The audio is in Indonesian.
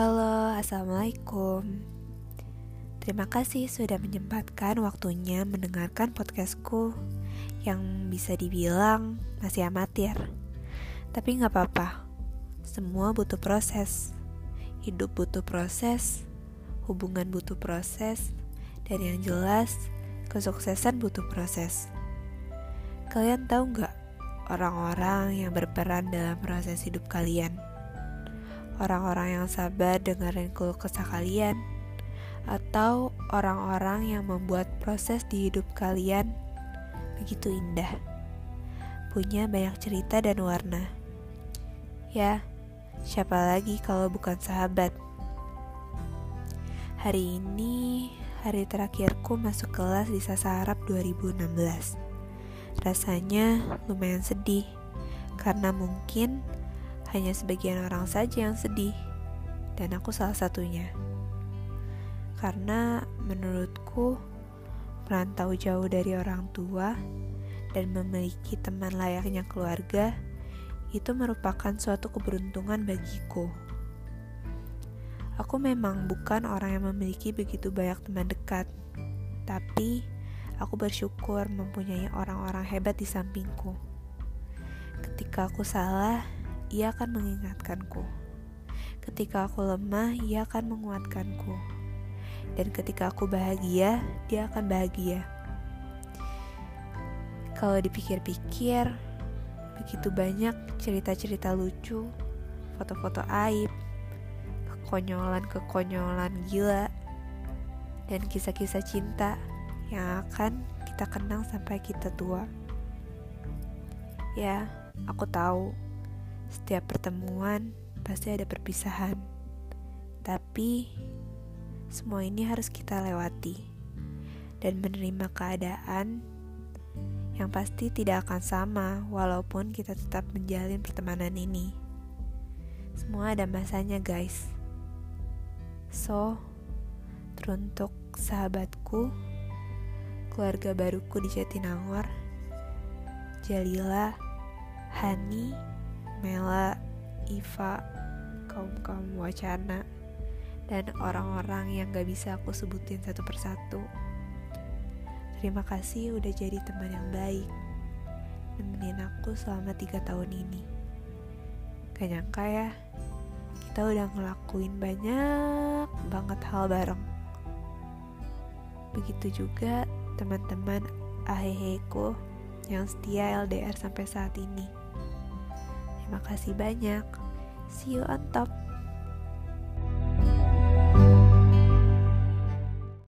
Halo, Assalamualaikum. Terima kasih sudah menyempatkan waktunya mendengarkan podcastku Yang bisa dibilang masih amatir. Tapi gak apa-apa. Semua butuh proses. Hidup butuh proses Hubungan butuh proses Dan yang jelas Kesuksesan butuh proses. Kalian tahu gak Orang-orang yang berperan dalam proses hidup kalian orang-orang yang sabar dengerin keluh kesah kalian, atau orang-orang yang membuat proses di hidup kalian begitu indah, punya banyak cerita dan warna. Ya, siapa lagi kalau bukan sahabat? Hari ini hari terakhirku masuk kelas di Sasa Arab 2016. Rasanya lumayan sedih karena mungkin hanya sebagian orang saja yang sedih, dan aku salah satunya. Karena menurutku, merantau jauh dari orang tua dan memiliki teman layaknya keluarga itu merupakan suatu keberuntungan bagiku. Aku memang bukan orang yang memiliki begitu banyak teman dekat, tapi aku bersyukur mempunyai orang-orang hebat di sampingku. Ketika aku salah, ia akan mengingatkanku. Ketika aku lemah, ia akan menguatkanku. Dan ketika aku bahagia, dia akan bahagia. Kalau dipikir-pikir, begitu banyak cerita-cerita lucu, foto-foto aib, kekonyolan-kekonyolan gila, dan kisah-kisah cinta yang akan kita kenang sampai kita tua. Ya, aku tahu setiap pertemuan pasti ada perpisahan, tapi semua ini harus kita lewati dan menerima keadaan yang pasti tidak akan sama walaupun kita tetap menjalin pertemanan ini. Semua ada masanya, guys. So, teruntuk sahabatku, keluarga baruku di Jatinangor, Jalila, Hani, Mela, Iva, kaum-kaum wacana, dan orang-orang yang gak bisa aku sebutin satu persatu. Terima kasih udah jadi teman yang baik, nemenin aku selama tiga tahun ini. Gak nyangka ya, kita udah ngelakuin banyak banget hal bareng. Begitu juga teman-teman aheheku yang setia LDR sampai saat ini. Terima kasih banyak. See you on top.